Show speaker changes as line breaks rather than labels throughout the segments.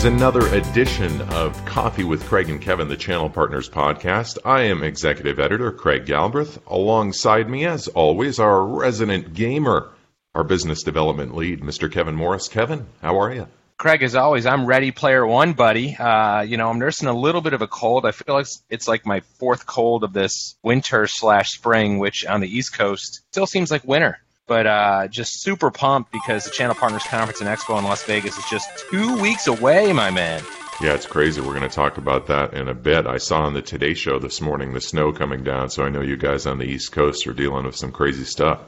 is another edition of Coffee with Craig and Kevin, the Channel Partners podcast. I am executive editor Craig Galbraith. Alongside me, as always, our resident gamer, our business development lead, Mr. Kevin Morris. Kevin, how are you?
Craig, as always, I'm ready player one, buddy. Uh, you know, I'm nursing a little bit of a cold. I feel like it's like my fourth cold of this winter slash spring, which on the East Coast still seems like winter. But uh, just super pumped because the Channel Partners Conference and Expo in Las Vegas is just two weeks away, my man.
Yeah, it's crazy. We're going to talk about that in a bit. I saw on the Today Show this morning the snow coming down, so I know you guys on the East Coast are dealing with some crazy stuff.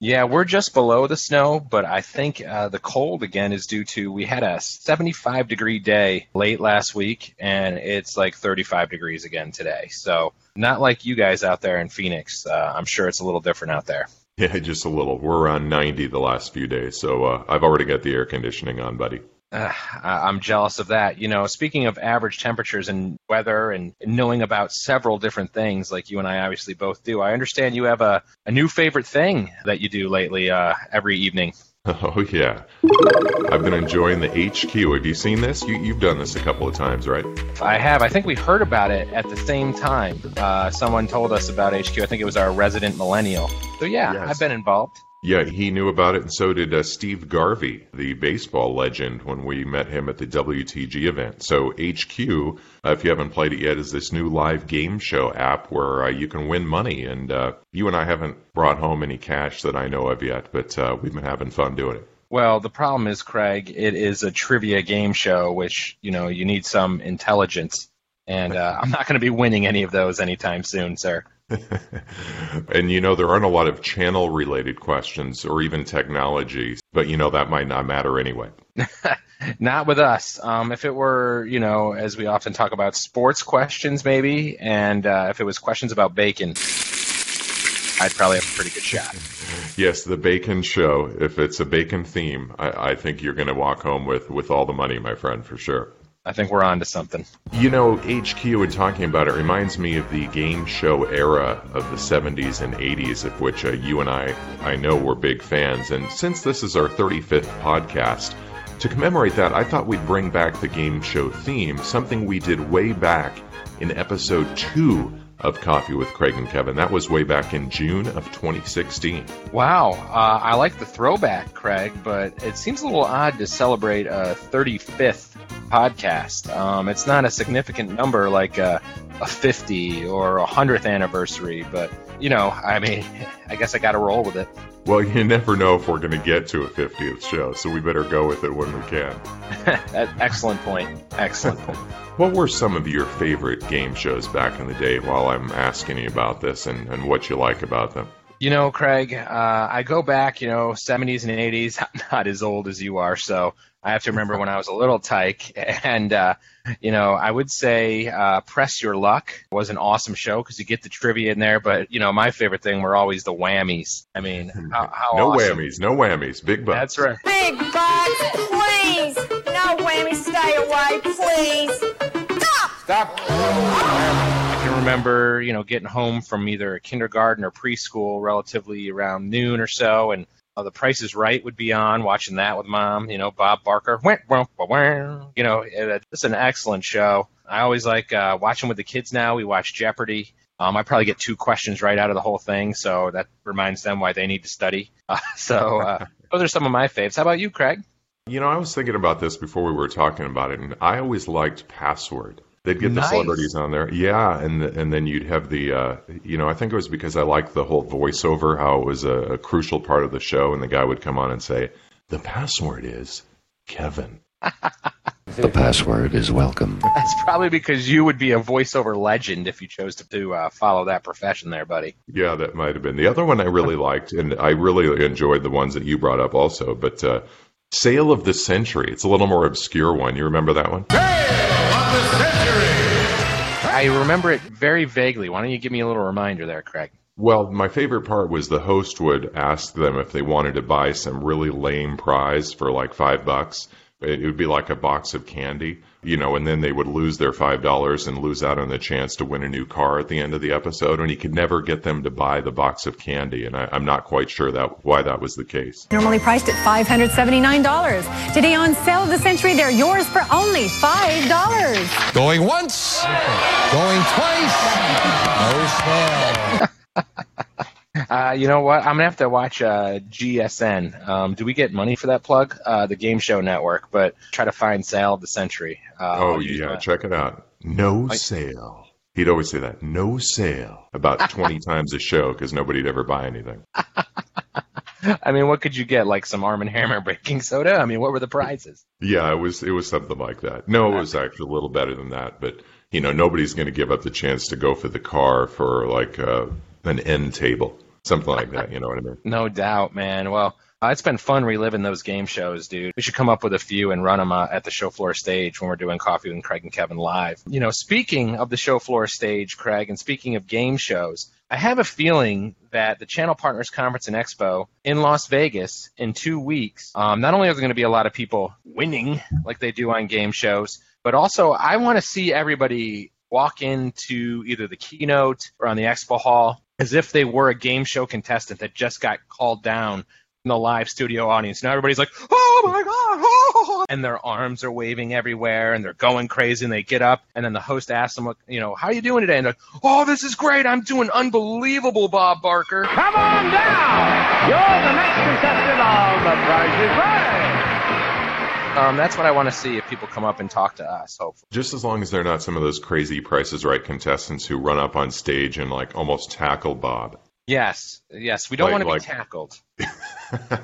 Yeah, we're just below the snow, but I think uh, the cold again is due to we had a 75 degree day late last week, and it's like 35 degrees again today. So not like you guys out there in Phoenix. Uh, I'm sure it's a little different out there.
Yeah, just a little. We're on 90 the last few days, so uh, I've already got the air conditioning on, buddy.
Uh, I'm jealous of that. You know, speaking of average temperatures and weather and knowing about several different things, like you and I obviously both do, I understand you have a, a new favorite thing that you do lately uh, every evening.
Oh, yeah. I've been enjoying the HQ. Have you seen this? You, you've done this a couple of times, right?
I have. I think we heard about it at the same time. Uh, someone told us about HQ. I think it was our resident millennial. So, yeah, yes. I've been involved.
Yeah, he knew about it, and so did uh, Steve Garvey, the baseball legend, when we met him at the WTG event. So, HQ, uh, if you haven't played it yet, is this new live game show app where uh, you can win money. And uh, you and I haven't brought home any cash that I know of yet, but uh, we've been having fun doing it.
Well, the problem is, Craig, it is a trivia game show, which, you know, you need some intelligence. And uh, I'm not going to be winning any of those anytime soon, sir.
and you know, there aren't a lot of channel related questions or even technology, but you know, that might not matter anyway.
not with us. Um, if it were, you know, as we often talk about sports questions, maybe, and uh, if it was questions about bacon, I'd probably have a pretty good shot.
Yes, the bacon show. If it's a bacon theme, I, I think you're going to walk home with, with all the money, my friend, for sure.
I think we're on to something.
You know, HQ and talking about it reminds me of the game show era of the 70s and 80s, of which uh, you and I, I know, were big fans. And since this is our 35th podcast, to commemorate that, I thought we'd bring back the game show theme, something we did way back in episode two of Coffee with Craig and Kevin. That was way back in June of 2016.
Wow. Uh, I like the throwback, Craig, but it seems a little odd to celebrate a 35th podcast. Um, it's not a significant number like a, a 50 or a 100th anniversary, but, you know, I mean, I guess I got to roll with it.
Well, you never know if we're going to get to a 50th show, so we better go with it when we can.
Excellent point. Excellent point.
what were some of your favorite game shows back in the day while I'm asking you about this and, and what you like about them?
You know, Craig, uh, I go back, you know, 70s and 80s. I'm not as old as you are, so I have to remember when I was a little tyke. And, uh, you know, I would say uh, Press Your Luck was an awesome show because you get the trivia in there. But, you know, my favorite thing were always the whammies. I mean, how, how
No
awesome.
whammies, no whammies. Big bucks.
That's right.
Big bucks, please. No whammies, stay away, please. Stop!
Stop. I can remember, you know, getting home from either kindergarten or preschool relatively around noon or so and uh, the Price is Right would be on, watching that with mom. You know, Bob Barker. You know, it's an excellent show. I always like uh, watching with the kids now. We watch Jeopardy. Um, I probably get two questions right out of the whole thing, so that reminds them why they need to study. Uh, so uh, those are some of my faves. How about you, Craig?
You know, I was thinking about this before we were talking about it, and I always liked Password. They'd get
nice.
the celebrities on there, yeah, and and then you'd have the, uh, you know, I think it was because I liked the whole voiceover, how it was a, a crucial part of the show, and the guy would come on and say, "The password is Kevin."
the password is welcome.
That's probably because you would be a voiceover legend if you chose to, to uh, follow that profession there, buddy.
Yeah, that might have been. The other one I really liked, and I really enjoyed the ones that you brought up also, but uh, Sale of the Century. It's a little more obscure one. You remember that one?
I remember it very vaguely. Why don't you give me a little reminder there, Craig?
Well, my favorite part was the host would ask them if they wanted to buy some really lame prize for like five bucks, It would be like a box of candy, you know, and then they would lose their $5 and lose out on the chance to win a new car at the end of the episode. And he could never get them to buy the box of candy. And I, am not quite sure that why that was the case.
Normally priced at $579. Today on sale of the century, they're yours for only $5.
Going once, going twice, no sale.
Uh, you know what? I'm gonna have to watch uh, GSN. Um, do we get money for that plug? Uh, the Game Show Network, but try to find Sale of the Century. Uh,
oh yeah, check it out. No sale. He'd always say that. No sale. About 20 times a show because nobody'd ever buy anything.
I mean, what could you get? Like some Arm and Hammer baking soda? I mean, what were the prizes?
Yeah, it was it was something like that. No, it was actually a little better than that, but you know, nobody's going to give up the chance to go for the car for like uh, an end table something like that. You know what I mean?
No doubt, man. Well, uh, it's been fun reliving those game shows, dude. We should come up with a few and run them uh, at the show floor stage when we're doing Coffee with Craig and Kevin live. You know, speaking of the show floor stage, Craig, and speaking of game shows, I have a feeling that the Channel Partners Conference and Expo in Las Vegas in two weeks, um, not only are there going to be a lot of people winning like they do on game shows, but also I want to see everybody walk into either the keynote or on the expo hall as if they were a game show contestant that just got called down from the live studio audience. Now everybody's like, oh my God, oh! and their arms are waving everywhere and they're going crazy and they get up and then the host asks them, you know, how are you doing today? And they're like, oh, this is great. I'm doing unbelievable, Bob Barker.
Come on down. You're the next contestant on The Price is Right.
Um, that's what I want to see if people come up and talk to us. Hopefully,
just as long as they're not some of those crazy Prices Right contestants who run up on stage and like almost tackle Bob.
Yes, yes, we don't
Like-
want to
like-
be tackled.
Uh,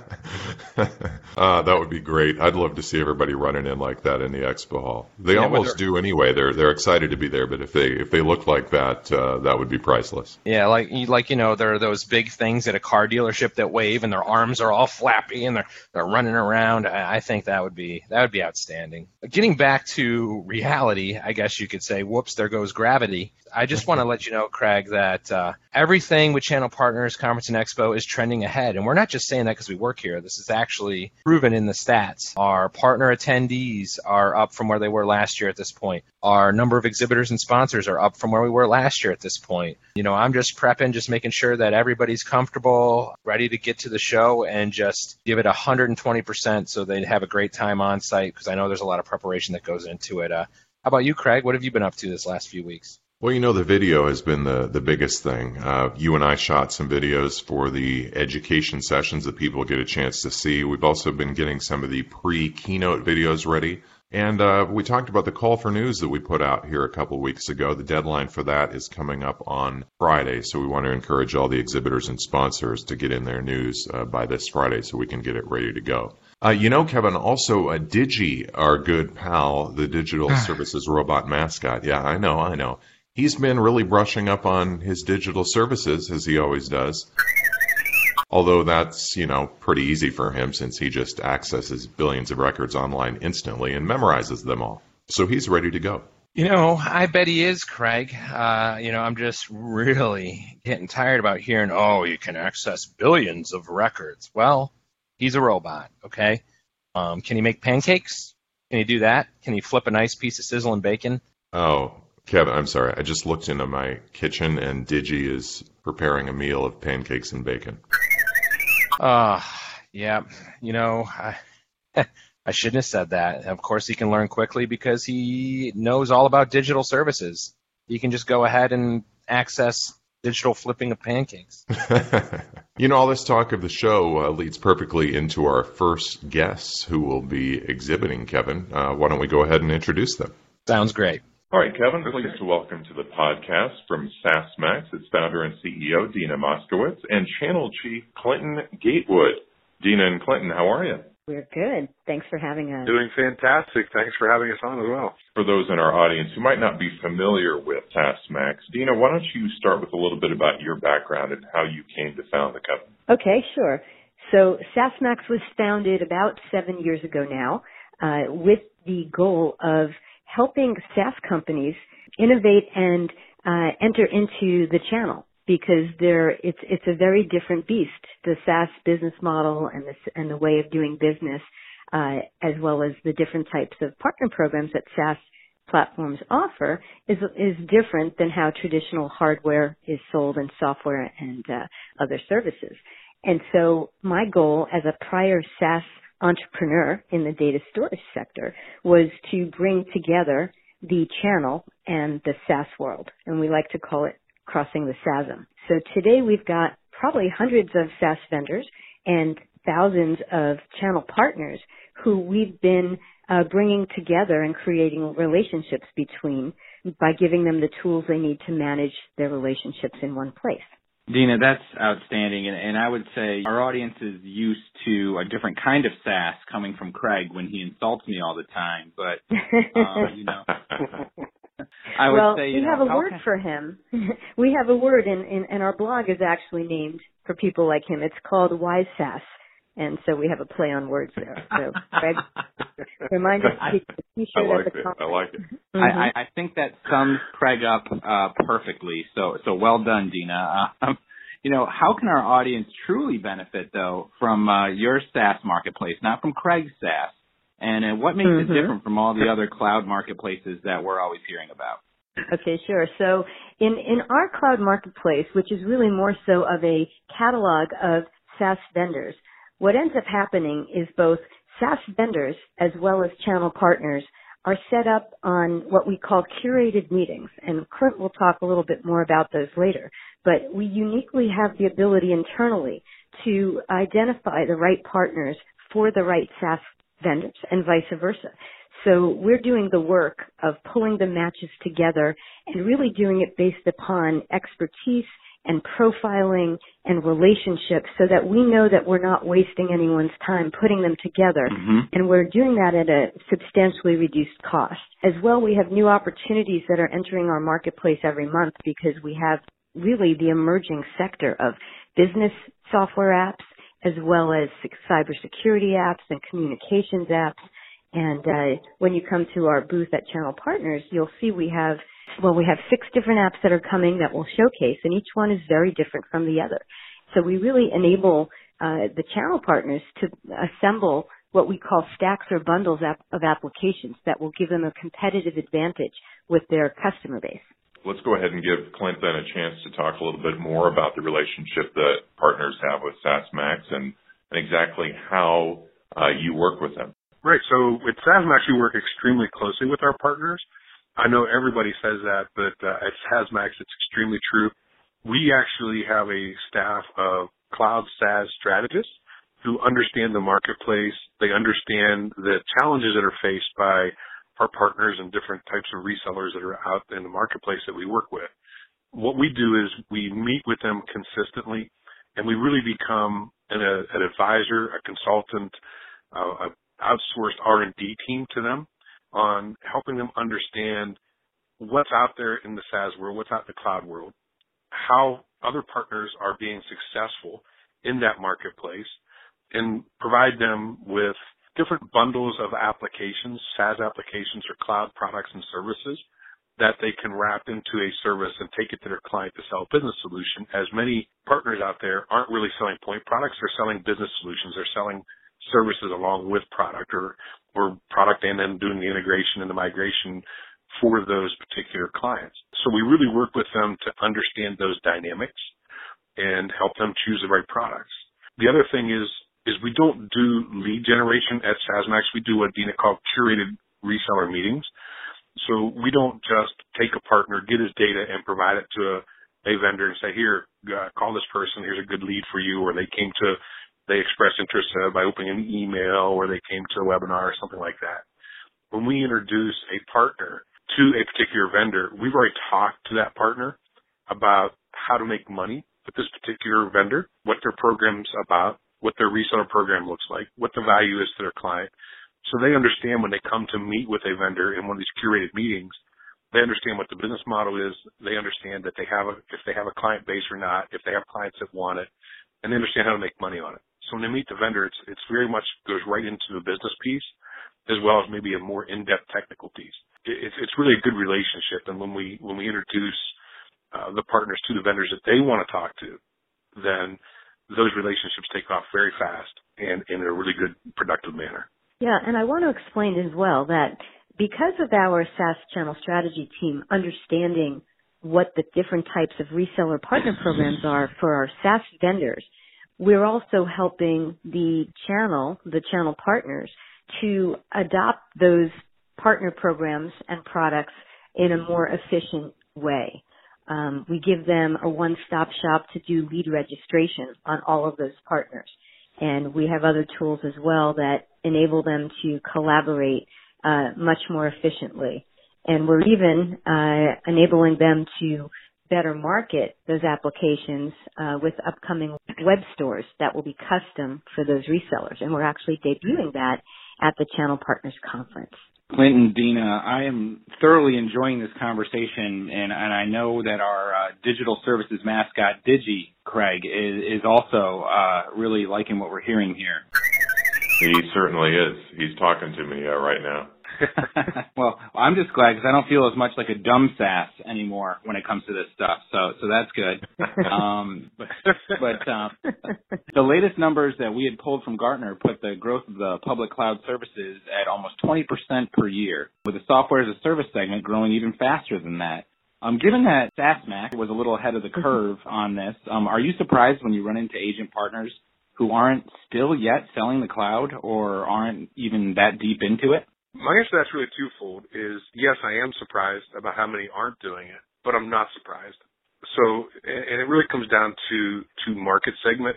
that would be great. I'd love to see everybody running in like that in the expo hall. They
Yeah,
almost do anyway. They're they're excited to be there, but if they if they look like that, uh, that would be priceless.
Yeah, like you- like you know, there are those big things at a car dealership that wave, and their arms are all flappy, and they're they're running around. I, I think that would be that would be outstanding. Getting back to reality, I guess you could say, whoops, there goes gravity. I just want to let you know, Craig, that uh, everything with Channel Partners Conference and Expo is trending ahead, and we're not just saying that because we work here. This is actually proven in the stats. Our partner attendees are up from where they were last year at this point. Our number of exhibitors and sponsors are up from where we were last year at this point. You know, I'm just prepping, just making sure that everybody's comfortable, ready to get to the show, and just give it 120% so they have a great time on site because I know there's a lot of preparation that goes into it. Uh, how about you, Craig? What have you been up to this last few weeks?
Well, you know, the video has been the, the biggest thing. Uh, you and I shot some videos for the education sessions that people get a chance to see. We've also been getting some of the pre keynote videos ready. And uh, we talked about the call for news that we put out here a couple weeks ago. The deadline for that is coming up on Friday. So we want to encourage all the exhibitors and sponsors to get in their news uh, by this Friday so we can get it ready to go. Uh, you know, Kevin, also uh, Digi, our good pal, the digital services robot mascot. Yeah, I know, I know. He's been really brushing up on his digital services as he always does. Although that's, you know, pretty easy for him since he just accesses billions of records online instantly and memorizes them all. So he's ready to go.
You know, I bet he is, Craig. Uh, you know, I'm just really getting tired about hearing, oh, you can access billions of records. Well, he's a robot, okay? Um, can he make pancakes? Can he do that? Can he flip a nice piece of sizzling bacon?
Oh, Kevin, I'm sorry. I just looked into my kitchen and Digi is preparing a meal of pancakes and bacon.
Uh, yeah, you know, I, I shouldn't have said that. Of course, he can learn quickly because he knows all about digital services. He can just go ahead and access digital flipping of pancakes.
you know, all this talk of the show uh, leads perfectly into our first guests who will be exhibiting, Kevin. Uh, why don't we go ahead and introduce them?
Sounds great.
All right, Kevin, pleased to welcome to the podcast from SaaSmax its founder and CEO, Dina Moskowitz, and channel chief, Clinton Gatewood. Dina and Clinton, how are you?
We're good. Thanks for having us.
Doing fantastic. Thanks for having us on as well.
For those in our audience who might not be familiar with SaaSmax, Dina, why don't you start with a little bit about your background and how you came to found the company?
Okay, sure. So SaaSmax was founded about seven years ago now uh, with the goal of helping SaaS companies innovate and uh, enter into the channel because it's it's a very different beast. The SaaS business model and the and the way of doing business uh, as well as the different types of partner programs that SaaS platforms offer is is different than how traditional hardware is sold and software and uh, other services. And so my goal as a prior SaaS entrepreneur in the data storage sector was to bring together the channel and the SaaS world. And we like to call it crossing the chasm. So today we've got probably hundreds of SaaS vendors and thousands of channel partners who we've been uh, bringing together and creating relationships between by giving them the tools they need to manage their relationships in one place.
Dina, that's outstanding. And, and I would say our audience is used to a different kind of sass coming from Craig when he insults me all the time. But, uh, you know, I would
well,
say,
we
know,
have a word for him. we have a word, and, and, and our blog is actually named for people like him. It's called Wise Sass and so we have a play on words there. So, Greg, remind us to keep the
t-shirt I like it. I like it.
Mm-hmm. I, I think that sums Craig up uh, perfectly. So, so well done, Dina. Uh, you know, how can our audience truly benefit though from uh, your SaaS marketplace, not from Craig's SaaS? And uh, what makes mm-hmm. it different from all the other cloud marketplaces that we're always hearing about?
Okay, sure. So in, in our cloud marketplace, which is really more so of a catalog of SaaS vendors, what ends up happening is both SaaS vendors as well as channel partners are set up on what we call curated meetings. And Clint will talk a little bit more about those later. But we uniquely have the ability internally to identify the right partners for the right SaaS vendors and vice versa. So we're doing the work of pulling the matches together and really doing it based upon expertise and profiling and relationships so that we know that we're not wasting anyone's time putting them together
mm-hmm.
and we're doing that at a substantially reduced cost. As well, we have new opportunities that are entering our marketplace every month because we have really the emerging sector of business software apps as well as cybersecurity apps and communications apps. And uh, when you come to our booth at Channel Partners, you'll see we have well, we have six different apps that are coming that we'll showcase, and each one is very different from the other. So we really enable uh, the channel partners to assemble what we call stacks or bundles of applications that will give them a competitive advantage with their customer base.
Let's go ahead and give Clint then a chance to talk a little bit more about the relationship that partners have with SaaSmax and, and exactly how uh, you work with them.
Right. So with SaaSmax, we work extremely closely with our partners. I know everybody says that, but uh, at SaaSmax, it's extremely true. We actually have a staff of cloud SaaS strategists who understand the marketplace. They understand the challenges that are faced by our partners and different types of resellers that are out in the marketplace that we work with. What we do is we meet with them consistently and we really become an, a, an advisor, a consultant, uh, an outsourced R&D team to them on helping them understand what's out there in the SaaS world, what's out in the cloud world, how other partners are being successful in that marketplace, and provide them with different bundles of applications, SaaS applications or cloud products and services that they can wrap into a service and take it to their client to sell a business solution. As many partners out there aren't really selling point products, they're selling business solutions. They're selling services along with product or or product and then doing the integration and the migration for those particular clients. So we really work with them to understand those dynamics and help them choose the right products. The other thing is is we don't do lead generation at SaaSmax. We do what Dina called curated reseller meetings. So we don't just take a partner, get his data, and provide it to a, a vendor and say, here, uh, call this person. Here's a good lead for you. Or they came to they expressed interest by opening an email or they came to a webinar or something like that. When we introduce a partner to a particular vendor, we've already talked to that partner about how to make money with this particular vendor, what their program's about, what their reseller program looks like, what the value is to their client. So they understand when they come to meet with a vendor in one of these curated meetings, they understand what the business model is. They understand that they have a, if they have a client base or not, if they have clients that want it, and they understand how to make money on it. So when they meet the vendor, it's it's very much goes right into the business piece, as well as maybe a more in-depth technical piece. It, it's it's really a good relationship, and when we when we introduce uh, the partners to the vendors that they want to talk to, then those relationships take off very fast and in a really good productive manner.
Yeah, and I want to explain as well that because of our SaaS channel strategy team understanding what the different types of reseller partner programs are for our SaaS vendors, we're also helping the channel, the channel partners, to adopt those partner programs and products in a more efficient way. Um, we give them a one-stop shop to do lead registration on all of those partners. And we have other tools as well that enable them to collaborate uh, much more efficiently. And we're even uh, enabling them to better market those applications uh, with upcoming web stores that will be custom for those resellers. And we're actually debuting that at the Channel Partners Conference.
Clinton, Dina, I am thoroughly enjoying this conversation, and, and I know that our uh, digital services mascot, Digi, Craig, is, is also uh, really liking what we're hearing here.
He certainly is. He's talking to me uh, right now.
well, I'm just glad because I don't feel as much like a dumb sass anymore when it comes to this stuff. So, so that's good. Um, but, but um, the latest numbers that we had pulled from Gartner put the growth of the public cloud services at almost 20% per year, with the software as a service segment growing even faster than that. Um, given that SaaSmax was a little ahead of the curve on this, um, are you surprised when you run into agent partners who aren't still yet selling the cloud or aren't even that deep into it?
My answer to that's really twofold is yes, I am surprised about how many aren't doing it, but I'm not surprised. So, and it really comes down to, to market segment.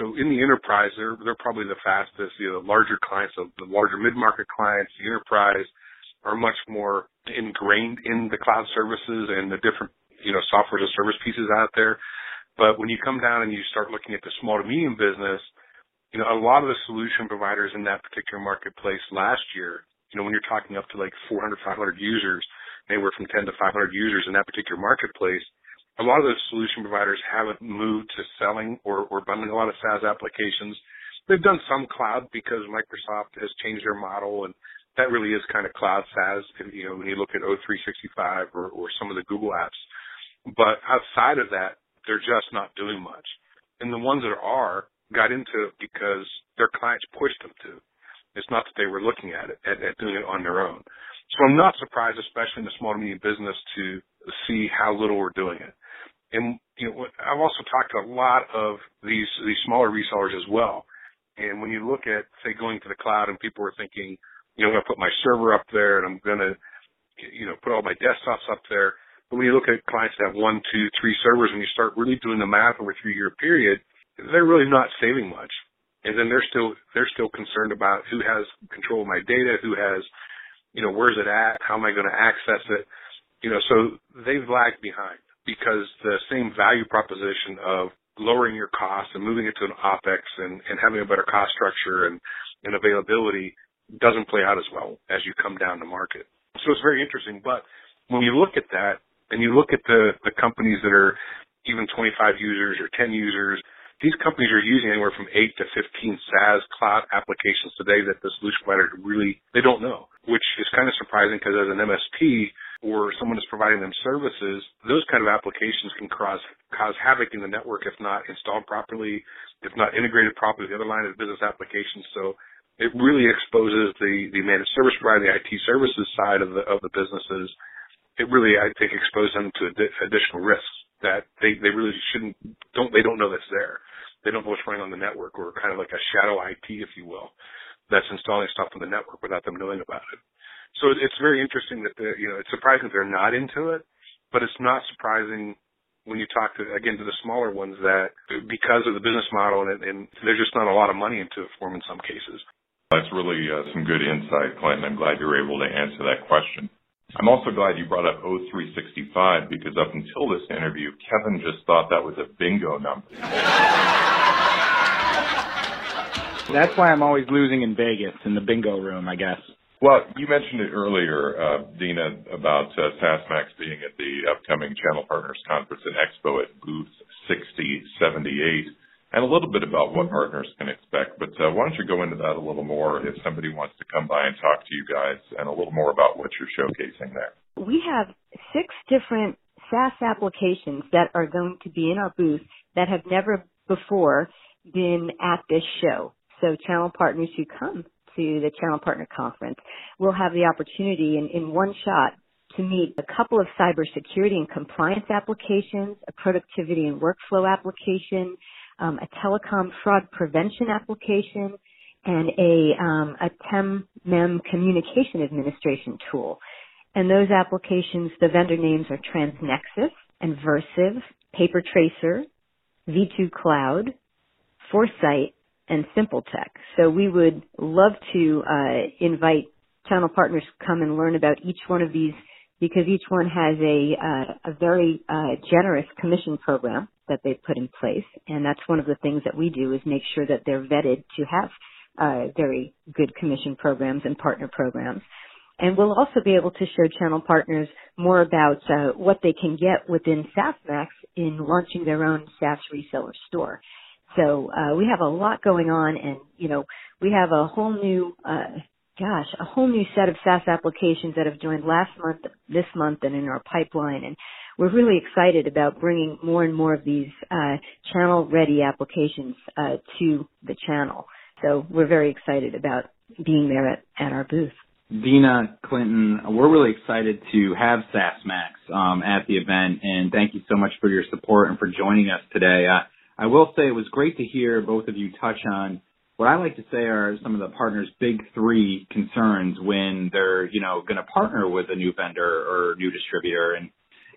So in the enterprise, they're, they're probably the fastest, you know, the larger clients, the larger mid-market clients, the enterprise are much more ingrained in the cloud services and the different, you know, software as a service pieces out there. But when you come down and you start looking at the small to medium business, you know, a lot of the solution providers in that particular marketplace last year you know, when you're talking up to like 400, 500 users, anywhere from 10 to 500 users in that particular marketplace, a lot of those solution providers haven't moved to selling or, or bundling a lot of SaaS applications. They've done some cloud because Microsoft has changed their model and that really is kind of cloud SaaS, you know, when you look at O365 or, or some of the Google apps. But outside of that, they're just not doing much. And the ones that are got into it because their clients pushed them to. It's not that they were looking at it, at, at doing it on their own. So I'm not surprised, especially in the small to medium business, to see how little we're doing it. And you know, I've also talked to a lot of these these smaller resellers as well. And when you look at, say, going to the cloud, and people are thinking, you know, I'm going to put my server up there, and I'm going to, you know, put all my desktops up there. But when you look at clients that have one, two, three servers, and you start really doing the math over a three-year period, they're really not saving much and then they're still they're still concerned about who has control of my data, who has, you know, where's it at, how am I going to access it, you know, so they've lagged behind because the same value proposition of lowering your costs and moving it to an opex and, and having a better cost structure and, and availability doesn't play out as well as you come down to market. So it's very interesting. But when you look at that and you look at the, the companies that are even 25 users or 10 users these companies are using anywhere from 8 to 15 SaaS cloud applications today that the solution provider really, they don't know, which is kind of surprising because as an MSP or someone is providing them services, those kind of applications can cause, cause havoc in the network if not installed properly, if not integrated properly with the other line of business applications. So it really exposes the, the managed service provider, the IT services side of the, of the businesses. It really, I think, exposes them to additional risks that they, they really shouldn't don't they don't know that's there. They don't know what's running on the network or kind of like a shadow IT, if you will, that's installing stuff on the network without them knowing about it. So it's very interesting that the you know it's surprising they're not into it, but it's not surprising when you talk to again to the smaller ones that because of the business model and, and there's just not a lot of money into it for them in some cases.
That's really uh, some good insight, Clinton. I'm glad you were able to answer that question. I'm also glad you brought up O365 because up until this interview, Kevin just thought that was a bingo number.
That's why I'm always losing in Vegas in the bingo room, I guess.
Well, you mentioned it earlier, uh, Dina, about uh, SaaSmax being at the upcoming Channel Partners Conference and Expo at booth 6078 and a little bit about what partners can expect. But uh, why don't you go into that a little more if somebody wants to come by and talk to you guys and a little more about what you're showcasing there.
We have six different SaaS applications that are going to be in our booth that have never before been at this show. So channel partners who come to the Channel Partner Conference, we'll have the opportunity in, in one shot to meet a couple of cybersecurity and compliance applications, a productivity and workflow application, um, a telecom fraud prevention application, and a, um, a TEM-MEM communication administration tool. And those applications, the vendor names are TransNexus and Versiv, PaperTracer, V2 Cloud, Foresight, and SimpleTech. So we would love to uh, invite channel partners to come and learn about each one of these because each one has a uh, a very uh, generous commission program that they've put in place, and that's one of the things that we do is make sure that they're vetted to have uh, very good commission programs and partner programs. And we'll also be able to show channel partners more about uh, what they can get within SaaSmax in launching their own SaaS reseller store. So uh, we have a lot going on, and you know we have a whole new, uh, gosh, a whole new set of SaaS applications that have joined last month, this month, and in our pipeline. And we're really excited about bringing more and more of these uh, channel-ready applications uh, to the channel. So we're very excited about being there at, at our booth.
Dina Clinton, we're really excited to have SaaSmax um, at the event, and thank you so much for your support and for joining us today. Uh, I will say it was great to hear both of you touch on what I like to say are some of the partners' big three concerns when they're, you know, going to partner with a new vendor or new distributor. And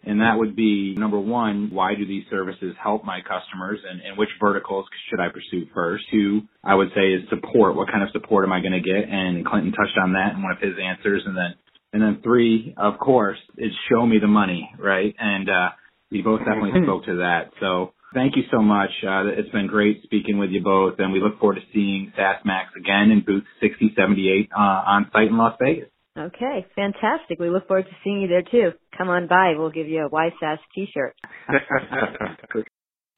and that would be number one, why do these services help my customers and, and which verticals should I pursue first? Two, I would say is support. What kind of support am I going to get? And Clinton touched on that in one of his answers. And then, and then three, of course, is show me the money, right? And, uh, you both definitely spoke to that. So thank you so much. Uh, it's been great speaking with you both and we look forward to seeing SaaSmax again in booth 6078, uh, on site in Las Vegas.
Okay, fantastic. We look forward to seeing you there too. Come on by. We'll give you a YSAS t-shirt.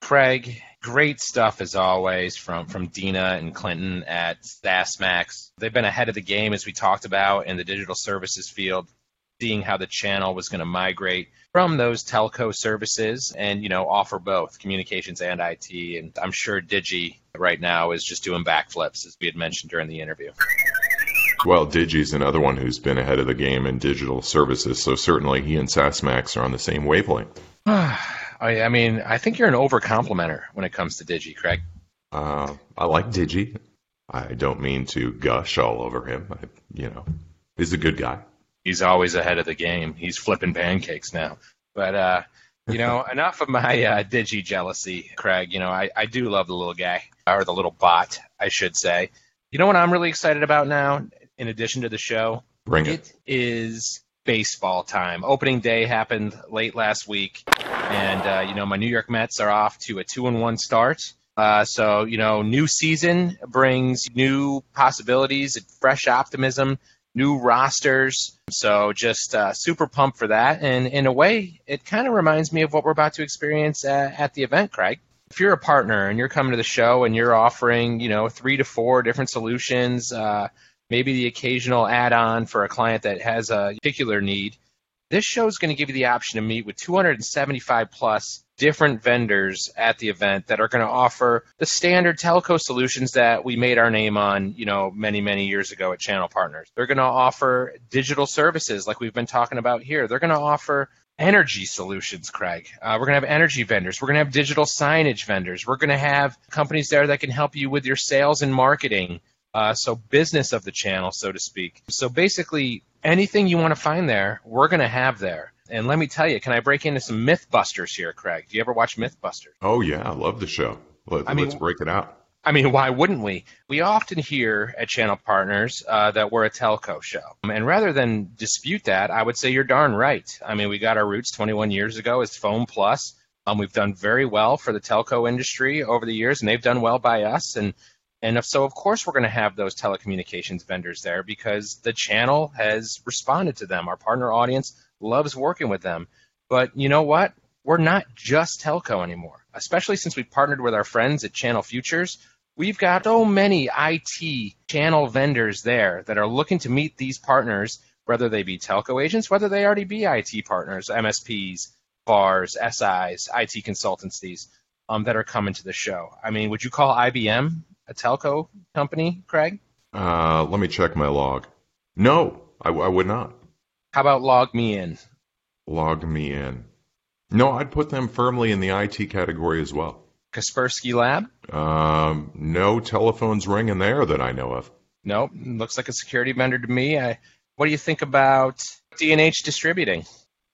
Craig, great stuff as always from, from Dina and Clinton at SaaSmax. They've been ahead of the game as we talked about in the digital services field, seeing how the channel was going to migrate from those telco services and, you know, offer both communications and IT. And I'm sure Digi right now is just doing backflips as we had mentioned during the interview.
Well, Digi's another one who's been ahead of the game in digital services, so certainly he and SaaSmax are on the same wavelength.
I, I mean, I think you're an over complimenter when it comes to Digi, Craig.
Uh, I like Digi. I don't mean to gush all over him. I, you know, he's a good guy.
He's always ahead of the game. He's flipping pancakes now. But, uh, you know, enough of my uh, Digi jealousy, Craig. You know, I, I do love the little guy, or the little bot, I should say. You know what I'm really excited about now? in addition to the show.
Bring
it. It is baseball time. Opening day happened late last week, and uh, you know my New York Mets are off to a two and one start. Uh, so you know, new season brings new possibilities, and fresh optimism, new rosters. So just uh, super pumped for that. And in a way, it kind of reminds me of what we're about to experience at, at the event, Craig. If you're a partner and you're coming to the show and you're offering, you know, three to four different solutions, uh, maybe the occasional add-on for a client that has a particular need. This show is going to give you the option to meet with 275 plus different vendors at the event that are going to offer the standard telco solutions that we made our name on, you know, many, many years ago at Channel Partners. They're going to offer digital services like we've been talking about here. They're going to offer energy solutions, Craig. Uh, we're going to have energy vendors. We're going to have digital signage vendors. We're going to have companies there that can help you with your sales and marketing. Uh, so business of the channel, so to speak. So basically, anything you want to find there, we're going to have there. And let me tell you, can I break into some MythBusters here, Craig? Do you ever watch MythBusters?
Oh yeah, I love the show. Let,
I mean,
let's break it out.
I mean, why wouldn't we? We often hear at channel partners uh, that we're a telco show. And rather than dispute that, I would say you're darn right. I mean, we got our roots 21 years ago as Phone Plus. Um, we've done very well for the telco industry over the years, and they've done well by us. And and if so, of course, we're going to have those telecommunications vendors there because the channel has responded to them. Our partner audience loves working with them. But you know what? We're not just telco anymore, especially since we partnered with our friends at Channel Futures. We've got so many IT channel vendors there that are looking to meet these partners, whether they be telco agents, whether they already be IT partners, MSPs, VARs, SIs, IT consultancies um, that are coming to the show. I mean, would you call IBM a telco company, Craig?
Uh, let me check my log. No, I, I would not.
How about LogMeIn?
Log me in. No, I'd put them firmly in the IT category as well.
Kaspersky Lab?
Um, no telephones ringing there that I know of.
Nope. Looks like a security vendor to me. I, what do you think about D&H Distributing?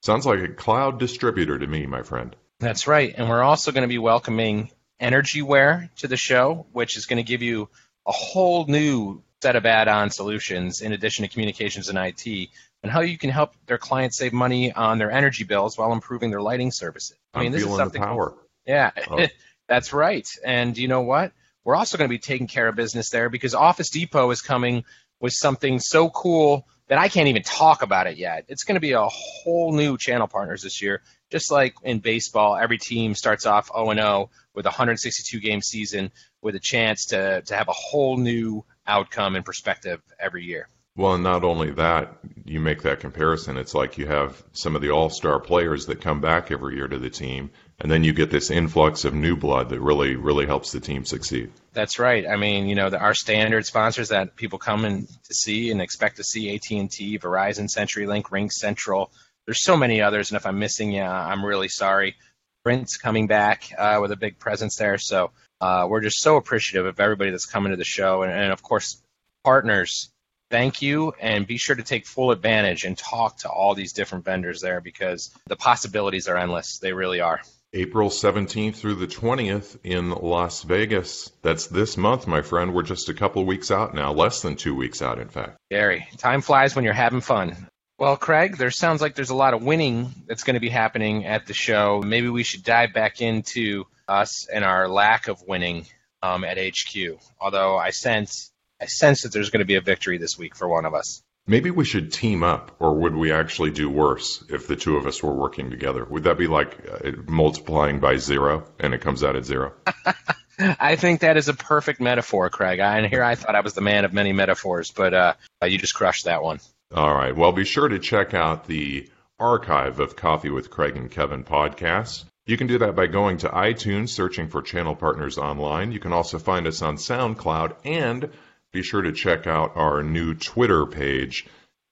Sounds like a cloud distributor to me, my friend.
That's right. And we're also going to be welcoming Energyware to the show, which is going to give you a whole new set of add-on solutions in addition to communications and IT and how you can help their clients save money on their energy bills while improving their lighting services. I mean,
I'm
this is something
power.
Yeah,
Oh.
that's right. And you know what? We're also going to be taking care of business there because Office Depot is coming with something so cool that I can't even talk about it yet. It's going to be a whole new channel partners this year. Just like in baseball, every team starts off 0 0 with a 162 game season with a chance to, to have a whole new outcome and perspective every year.
Well, and not only that, you make that comparison. It's like you have some of the all star players that come back every year to the team, and then you get this influx of new blood that really, really helps the team succeed.
That's right. I mean, you know, the, our standard sponsors that people come in to see and expect to see AT&T, Verizon, CenturyLink, RingCentral. There's so many others, and if I'm missing you, I'm really sorry. Sprint's coming back uh, with a big presence there, so uh, we're just so appreciative of everybody that's coming to the show, and, and of course, partners. Thank you, and be sure to take full advantage and talk to all these different vendors there because the possibilities are endless. They really are.
April 17th through the 20th in Las Vegas. That's this month, my friend. We're just a couple weeks out now, less than two weeks out, in fact.
Gary, time flies when you're having fun. Well, Craig, there sounds like there's a lot of winning that's going to be happening at the show. Maybe we should dive back into us and our lack of winning um, at HQ. Although I sense, I sense that there's going to be a victory this week for one of us.
Maybe we should team up, or would we actually do worse if the two of us were working together? Would that be like uh, multiplying by zero and it comes out at zero?
I think that is a perfect metaphor, Craig. I, and here I thought I was the man of many metaphors, but uh, you just crushed that one.
All right. Well, be sure to check out the archive of Coffee with Craig and Kevin podcasts. You can do that by going to iTunes, searching for Channel Partners Online. You can also find us on SoundCloud, and be sure to check out our new Twitter page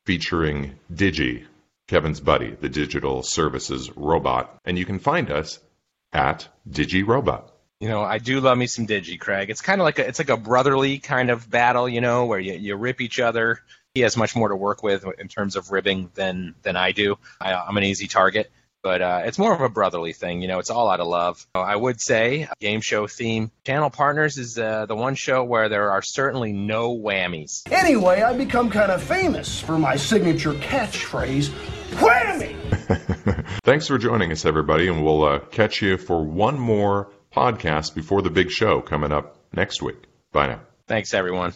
featuring Digi, Kevin's buddy, the digital services robot. And you can find us at DigiRobot.
You know, I do love me some Digi, Craig. It's kind of like a, it's like a brotherly kind of battle, you know, where you, you rip each other. He has much more to work with in terms of ribbing than than I do. I, I'm an easy target, but uh, it's more of a brotherly thing. You know, it's all out of love. I would say game show theme. Channel Partners is uh, the one show where there are certainly no whammies.
Anyway, I become kind of famous for my signature catchphrase, whammy!
Thanks for joining us, everybody, and we'll uh, catch you for one more podcast before the big show coming up next week. Bye now.
Thanks, everyone.